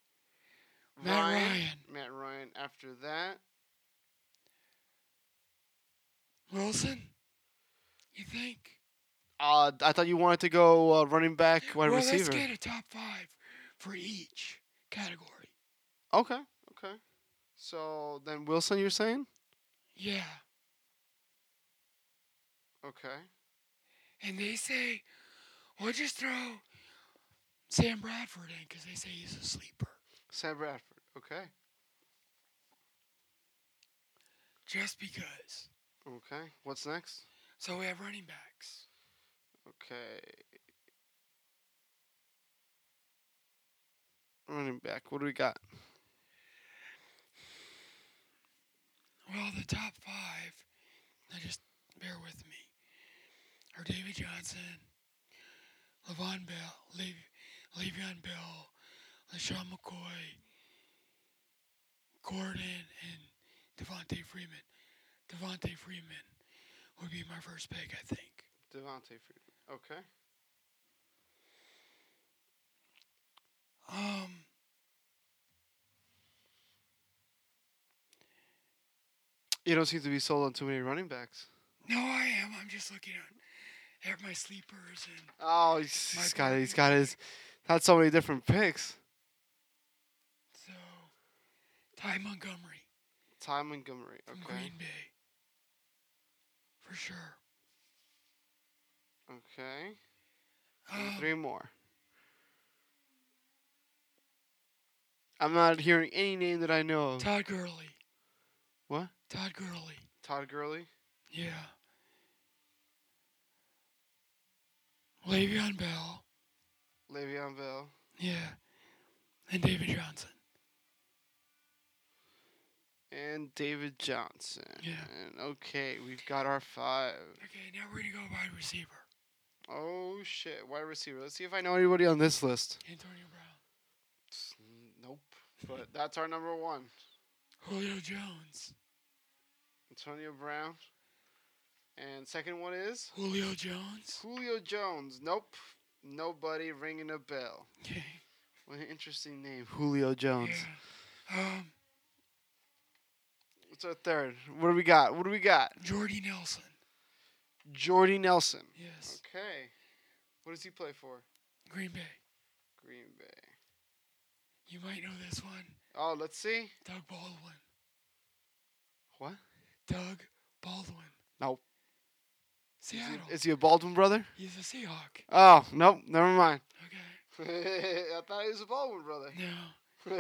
Matt Ryan. Matt Ryan. After that, Wilson? You think? uh, I thought you wanted to go uh, running back, wide well, receiver. let's get a top five for each category. Okay, okay. So then Wilson, you're saying? Yeah. Okay. And they say, we'll just throw Sam Bradford in because they say he's a sleeper. Sam Bradford. Okay. Just because. Okay. What's next? So we have running backs. Okay. Running back. What do we got? Well, the top five, now just bear with me, are David Johnson, Le'Veon Bell, Lev- Le'Veon Bell, LeSean McCoy, Gordon, and Devonta Freeman. Devonta Freeman would be my first pick, I think. Devonta Freeman. Okay. Um, You don't seem to be sold on too many running backs. no, I am. I'm just looking at, at my sleepers and Oh, he's, he's got he's got his not so many different picks. so Ty Montgomery Ty Montgomery. from Okay. Green Bay. For sure. Okay. Um, three more. I'm not hearing any name that I know of. Todd Gurley. Todd Gurley. Todd Gurley. Yeah. Le'Veon Bell. Le'Veon Bell. Yeah. And David Johnson. And David Johnson. Yeah. And okay, we've got our five. Okay, now we're gonna go wide receiver. Oh shit, wide receiver. Let's see if I know anybody on this list. Antonio Brown. Nope. But that's our number one. Julio Jones. Antonio Brown. And second one is Julio Jones. Julio Jones. Nope. Nobody ringing a bell. Okay. What an interesting name, Julio Jones. Yeah. Um, What's our third? What do we got? What do we got? Jordy Nelson. Jordy Nelson. Yes. Okay. What does he play for? Green Bay. Green Bay. You might know this one. Oh, let's see. Doug Baldwin. What? Doug Baldwin. Nope. Is Seattle. he, is he a Baldwin brother? He's a Seahawk. Oh, nope. Never mind. Okay. <laughs> I thought he was a Baldwin brother. No. <laughs>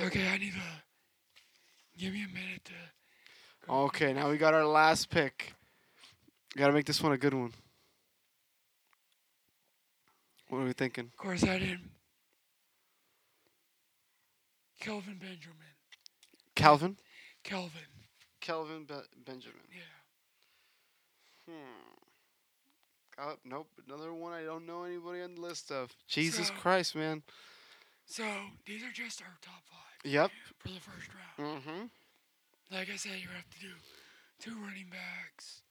Okay, I need to give me a minute to. okay, now we got our last pick. Gotta make this one a good one. What are we thinking? Of course, I didn't. Kelvin Benjamin. Calvin? Kelvin. Kelvin Be- Benjamin. Yeah. Hmm. Oh, nope. Another one I don't know anybody on the list of. Jesus So- Christ, man. So these are just our top five Yep. for the first round. Mm-hmm. Like I said, you have to do two running backs,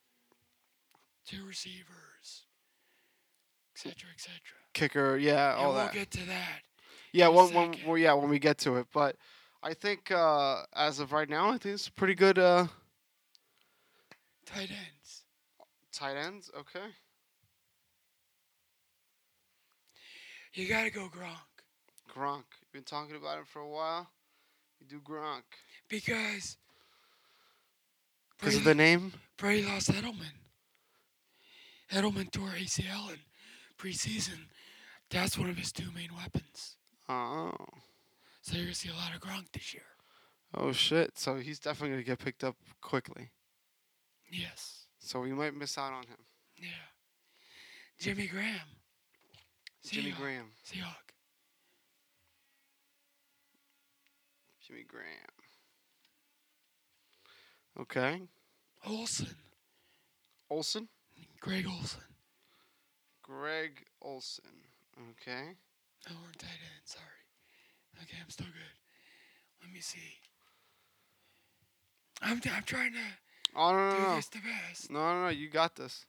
two receivers, etc., etc. Kicker, yeah, And all we'll that. get to that. yeah, when, when, well, yeah, when we get to it. But I think uh, as of right now, I think it's pretty good uh, Tight ends. tight ends. Okay. You gotta go Gronk Gronk. You've been talking about him for a while. You do Gronk. because Because of the name? Brady lost Edelman. Edelman tore ACL in preseason. That's one of his two main weapons. Oh. So you're gonna see a lot of Gronk this year. Oh, shit. So he's definitely going to get picked up quickly. Yes. So we might miss out on him. Yeah. Jimmy Graham. Jimmy Seahawk. Graham. Seahawk. Jimmy Graham. Okay. Olsen. Olsen. Greg Olsen. Greg Olsen. Okay. No, we're tight end. Sorry. Okay, I'm still good. Let me see. I'm, I'm trying to Oh, no, do no, no. this the best. No, no, no. You got this.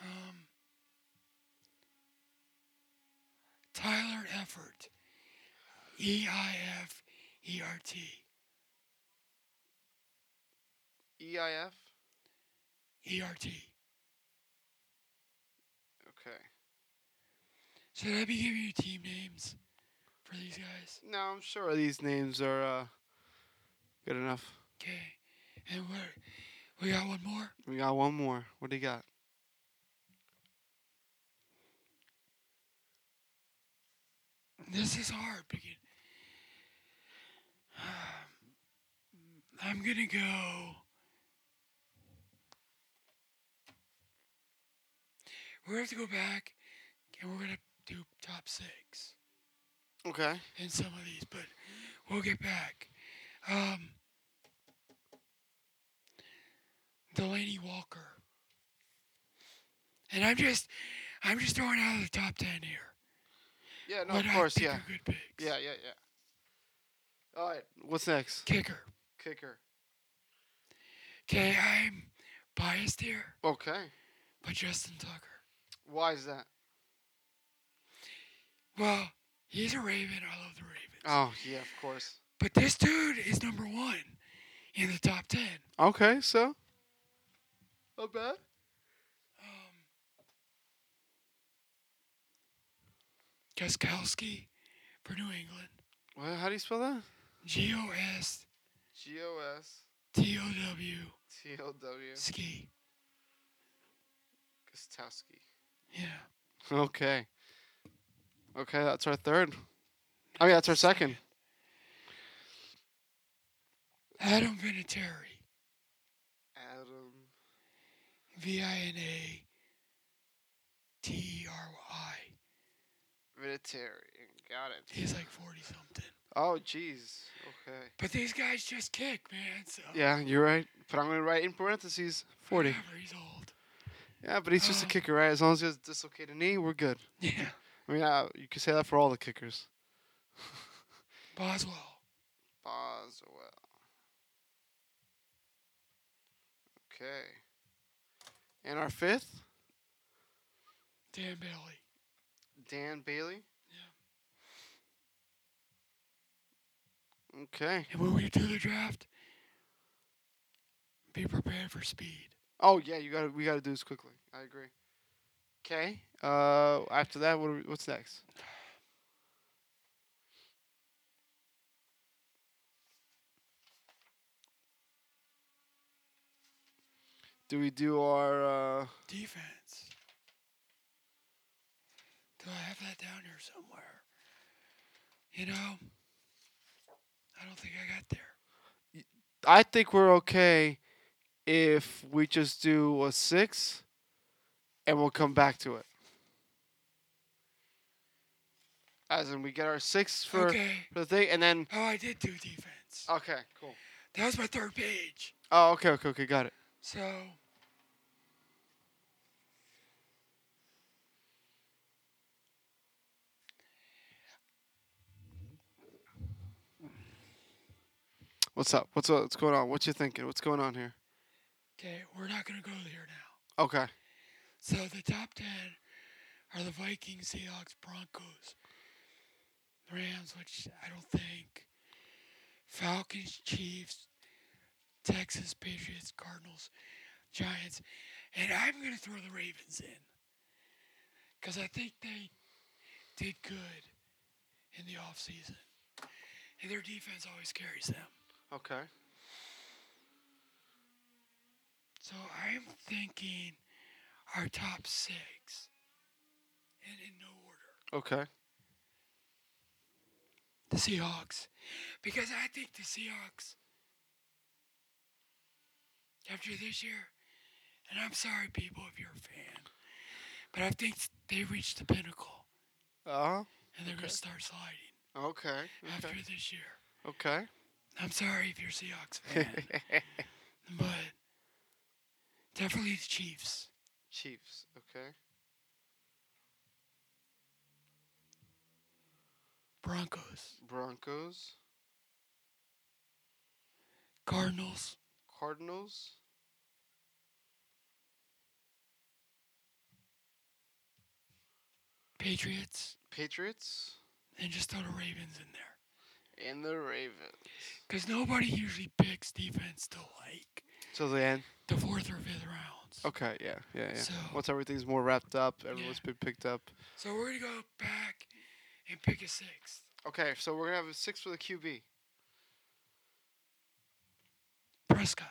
Um, Tyler Eifert. E I F E R T. EIF. E R T. Okay. Should I be giving you team names for these guys? No, I'm sure these names are uh, good enough. Okay. And what? We got one more? We got one more. What do you got? This is hard <sighs> I'm gonna go. We're gonna have to go back, and we're gonna do top six Okay. in some of these, but we'll get back. Um, Delanie Walker, and I'm just, I'm just throwing out of the top ten here. Yeah, no, What of course, yeah. good picks. Yeah, yeah, yeah. All right. What's next? Kicker. Kicker. Okay, I'm biased here, Okay. but Justin Tucker. Why is that? Well, he's a Raven. I love the Ravens. Oh, yeah, of course. But this dude is number one in the top ten. Okay, so. Not bad. Um, Gostkowski for New England. Well, how do you spell that? G O S G O S T O W T O W. ski. Gostowski. Yeah. Okay. Okay, that's our third. I mean, that's our second. Adam Vinatieri. Adam. V I N A T R I. Vinatieri. Got it. He's like 40 something. Oh, jeez. Okay. But these guys just kick, man. So Yeah, you're right. But I'm going to write in parentheses 40. whatever, he's old. Yeah, but he's just a Uh. kicker, right? As long as he has a dislocated knee, we're good. Yeah. I mean, you could say that for all the kickers. <laughs> Boswell. Boswell. Okay. And our fifth, Dan Bailey. Dan Bailey. Yeah. Okay. And when we do the draft, be prepared for speed. Oh yeah, you got to we got to do this quickly. I agree. Okay. Uh, after that, what are we, what's next? Do we do our? Uh, Defense. Do I have that down here somewhere? You know, I don't think I got there. I think we're okay if we just do a six, and we'll come back to it. As in, we get our six for, okay. for the thing, and then Oh, I did do defense. okay, cool. That was my third page. Oh, okay, okay, okay, got it. So, What's up? What's up? What's going on? What you thinking? What's going on here? okay, we're not going to go there now. Okay. So, the top 10 are the Vikings, Seahawks, Broncos, Rams, which I don't think, Falcons, Chiefs, Texas, Patriots, Cardinals, Giants, and I'm going to throw the Ravens in. because I think they did good in the off season, and their defense always carries them. Okay. So I'm thinking our top six, and in no order. Okay. The Seahawks, because I think the Seahawks, after this year, and I'm sorry, people, if you're a fan, but I think they reached the pinnacle, Uh and they're Okay. gonna start sliding huh. Okay. after Okay. this year. Okay. I'm sorry if you're a Seahawks <laughs> fan, but definitely the Chiefs. Chiefs. Okay. Broncos, Broncos. Cardinals, Cardinals. Patriots, Patriots. and just throw the Ravens in there. And the Ravens. Because nobody usually picks defense till like So the end. the fourth or fifth rounds. Okay. Yeah. Yeah. Yeah. So- Once everything's more wrapped up, everyone's been picked up. So we're gonna go back and pick a sixth. Okay. So we're gonna have a six for the QB. Prescott.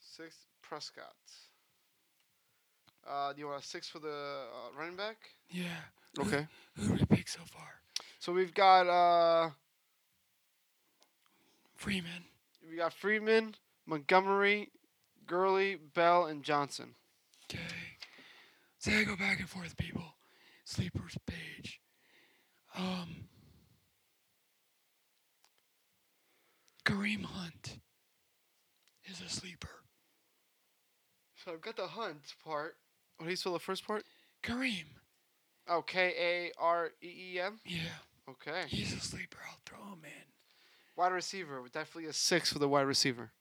Six Prescott. Uh, do you want a six for the uh, running back? Yeah. Okay. Who we pick so far? So we've got uh, Freeman. we got Freeman, Montgomery, Gurley, Bell, and Johnson. Okay. So I go back and forth, people. Sleepers page. Um. Kareem Hunt is a sleeper. So I've got the Hunt part. What do you spell the first part? Kareem. Oh, K A R E E M. Yeah. Okay. He's a sleeper. I'll throw him in. Wide receiver, definitely a six for the wide receiver.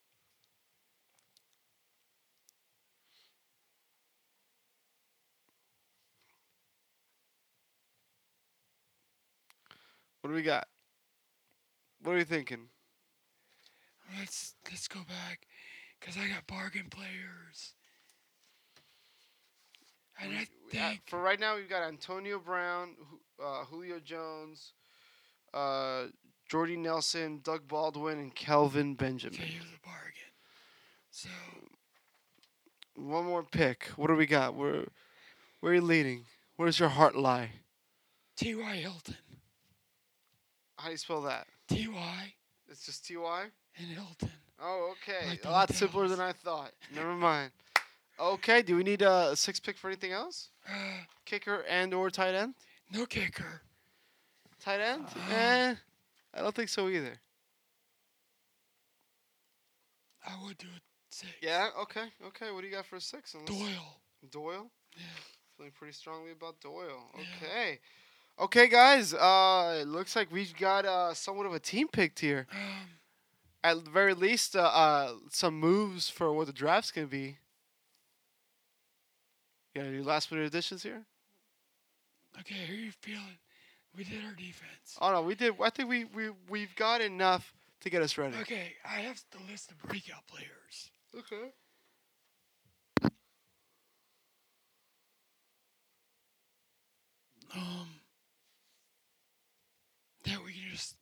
What do we got? What are you thinking? Let's let's go back, cause I got bargain players. And We- uh, think for right now, we've got Antonio Brown, uh, Julio Jones, uh, Jordy Nelson, Doug Baldwin, and Kelvin Benjamin. okay, here's a bargain. So One more pick. What do we got? Where, where are you leading? Where does your heart lie? T.Y. Hilton, How do you spell that? T.Y. It's just T Y. and Hilton. Oh, okay. Like a lot simpler than I thought. Never mind. Okay. Do we need a six pick for anything else? <sighs> Kicker and or tight end? no kicker. Tight end? Uh, eh, I don't think so either. I would do it six. Yeah. Okay. Okay. What do you got for a six? Unless- Doyle. Doyle. Yeah. Feeling pretty strongly about Doyle. Yeah. Okay. Guys. Uh, it looks like we've got uh somewhat of a team picked here. Um, At the very least, uh, uh some moves for what the draft's gonna be. You got any last minute additions here? okay, how you feeling? We did our defense. Oh no, we did. I think we we we've got enough to get us ready. Okay, I have the list of breakout players. Okay. Um, that we can just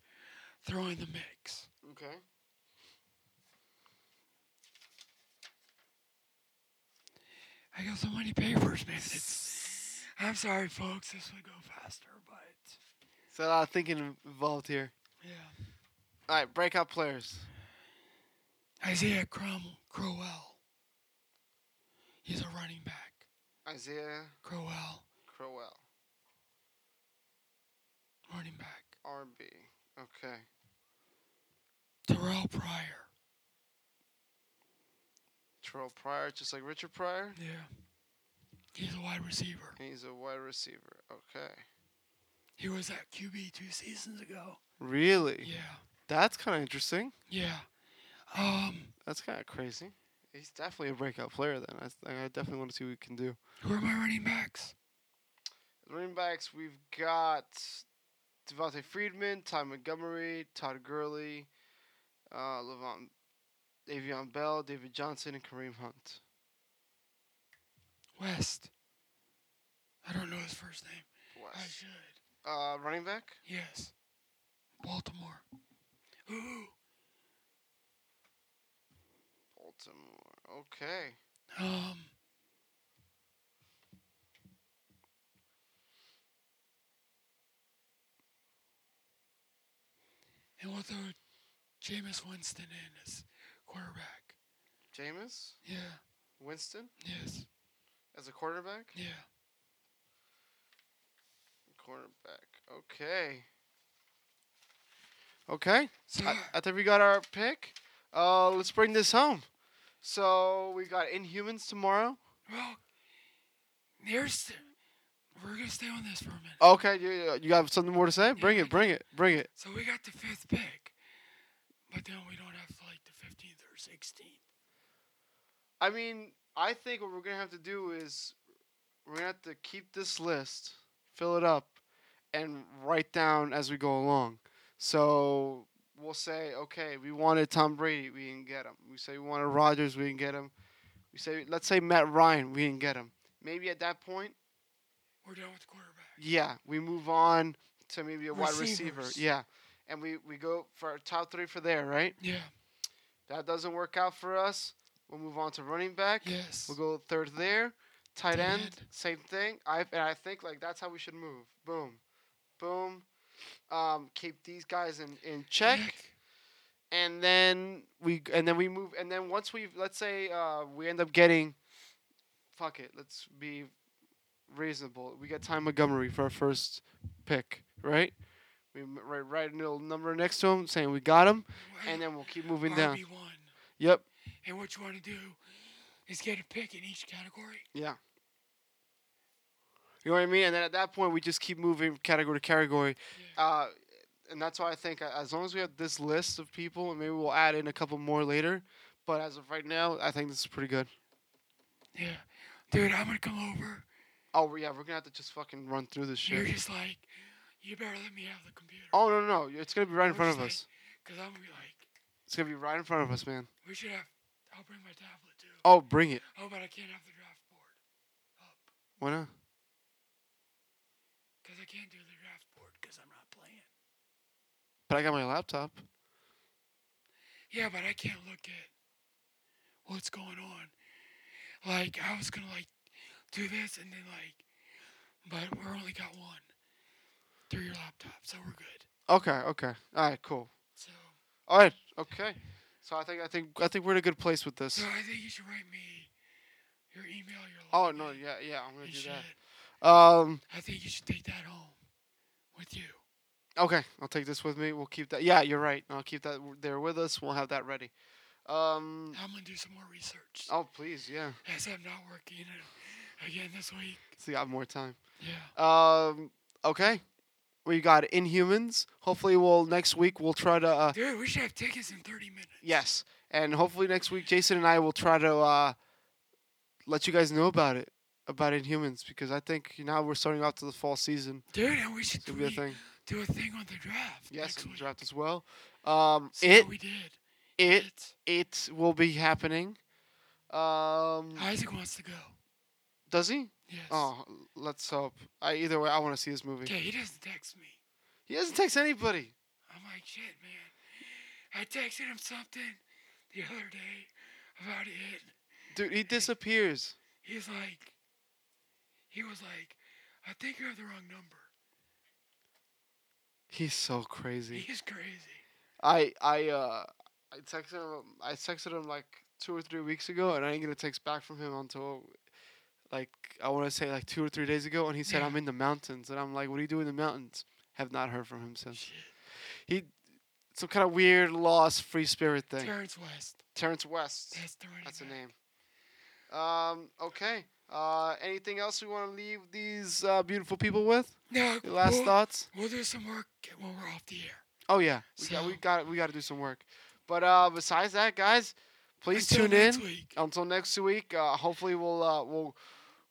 throw in the mix. Okay. I got so many papers, man. It's, I'm sorry, folks. This would go faster, but So a lot of thinking involved here. yeah. All right, breakout players. Isaiah Crom- Crowell. He's a running back. Isaiah Crowell, Crowell, running back. RB. Okay. Terrelle Pryor. Terrelle Pryor, just like Richard Pryor. Yeah. He's a wide receiver. He's a wide receiver. Okay. He was at QB two seasons ago. Really? Yeah. That's kind of interesting. Yeah. Um, That's kind of crazy. He's definitely a breakout player. Then I, I definitely want to see what we can do. who are my running backs? Running backs, we've got Devonta Freeman, Ty Montgomery, Todd Gurley, uh, Le'Veon, Davion Bell, David Johnson, and Kareem Hunt. West. I don't know his first name. West. I should. Uh, running back. Yes. Baltimore. Ooh. Baltimore. Okay. Um. And we'll throw Jameis Winston in as quarterback. Jameis Yeah. Winston Yes. as a quarterback. Yeah. Quarterback. Okay. Okay. So I, I think we got our pick. Uh, let's bring this home. So we got Inhumans tomorrow. well, there's. We're gonna stay on this for a minute. Okay, you you got something more to say? Bring it, bring it, bring it. So we got the fifth pick, but then we don't have like the fifteenth or sixteenth. I mean, I think what we're gonna have to do is we're gonna have to keep this list, fill it up, and write down as we go along. So we'll say, okay, we wanted Tom Brady, we didn't get him. We say we wanted Rodgers, we didn't get him. We say, let's say Matt Ryan, we didn't get him. Maybe at that point, We're done with the quarterback. yeah, we move on to maybe a wide receiver. Yeah, and we we go for our top three for there, right? Yeah. That doesn't work out for us. We'll move on to running back. Yes. We'll go third there. Tight Tight end, same thing. I and I think like that's how we should move. Boom, boom. Um, keep these guys in, in check, and then we and then we move and then once we let's say uh, we end up getting, fuck it. Let's be reasonable. We got Ty Montgomery for our first pick, right? We write write a little number next to him saying we got him, and then we'll keep moving down. RB one. Yep. And what you want to do is get a pick in each category. Yeah. You know what I mean? And then at that point, we just keep moving category to category. Yeah. Uh, and that's why I think uh, as long as we have this list of people, and maybe we'll add in a couple more later. But as of right now, I think this is pretty good. Yeah. Dude, I'm gonna come over. Oh yeah, we're gonna have to just fucking run through this shit. You're just like, you better let me have the computer. Oh no no, no, it's gonna be right in front of just us. Cause I'm gonna be like, It's gonna be right in front of us, man. we should have. I'll bring my tablet too. Oh, bring it. Oh, but I can't have the draft board up. Why not? Cause I can't do the draft board because I'm not playing. But I got my laptop. Yeah, but I can't look at what's going on. Like I was gonna like do this and then like, but we're only got one through your laptop, so we're good. Okay, okay. All right, cool. So, All right, okay. So I think I think I think we're in a good place with this. so I think you should write me your email, your. Oh no, yeah, yeah, I'm gonna do shit. that. Um, I think you should take that home with you. Okay, I'll take this with me. We'll keep that. Yeah, you're right. I'll keep that there with us. We'll have that ready. Um. I'm gonna do some more research. Oh, please, yeah. As I'm not working again this week. So you got more time. Yeah. Um. Okay. We got Inhumans. Hopefully, we'll next week we'll try to. Uh, Dude, we should have tickets in 30 minutes. yes, and hopefully next week Jason and I will try to uh, let you guys know about it about Inhumans because I think now we're starting off to the fall season. Dude, and we should It's be a thing. do a thing on the draft. Yes, week. draft as well. Um. See what It we did. it It. it will be happening. Um. Isaac wants to go. Does he? Yes. Oh, let's hope. I either way, I want to see this movie. Okay, he doesn't text me. He doesn't text anybody. I'm like, shit, man. I texted him something the other day about it. Dude, he disappears. He's like, he was like, I think you have the wrong number. He's so crazy. He's crazy. I I uh I texted him. I texted him like two or three weeks ago, and I didn't get a text back from him until like I want to say like two or three days ago, and he said Yeah. I'm in the mountains, and I'm like, what do you do in the mountains? Have not heard from him since. Shit. He some kind of weird lost free spirit thing. Terrence West. Terrence West. That's the That's a name. Um. Okay. Uh. Anything else we want to leave these uh, beautiful people with? No, Your last we'll, thoughts? we'll do some work when we're off the air. Oh yeah, we got we got we got to do some work. But uh, besides that, guys, please Until tune in Week. until next week. Uh, hopefully, we'll uh, we'll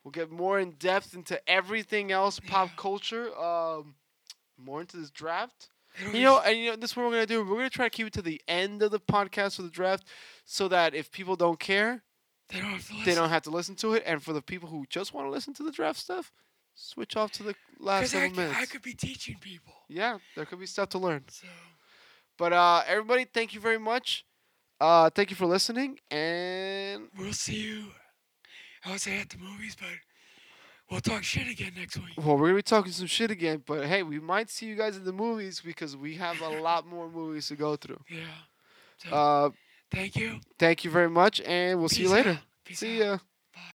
we'll get more in depth into everything else pop culture. Um, more into this draft. You know, and you know, this is what we're gonna do. We're gonna try to keep it to the end of the podcast for the draft, so that if people don't care, they don't have to listen. they don't have to listen to it. And for the people who just want to listen to the draft stuff, switch off to the last Because I, seven minutes. I could be teaching people. yeah, there could be stuff to learn. So But uh, everybody, thank you very much. Uh, thank you for listening, and we'll see you. I would say at the movies, but we'll talk shit again next week. well, we're gonna be talking some shit again. But hey, we might see you guys in the movies because we have a <laughs> lot more movies to go through. Yeah. So Uh, thank you. thank you very much, and we'll see you later. Peace See out. ya.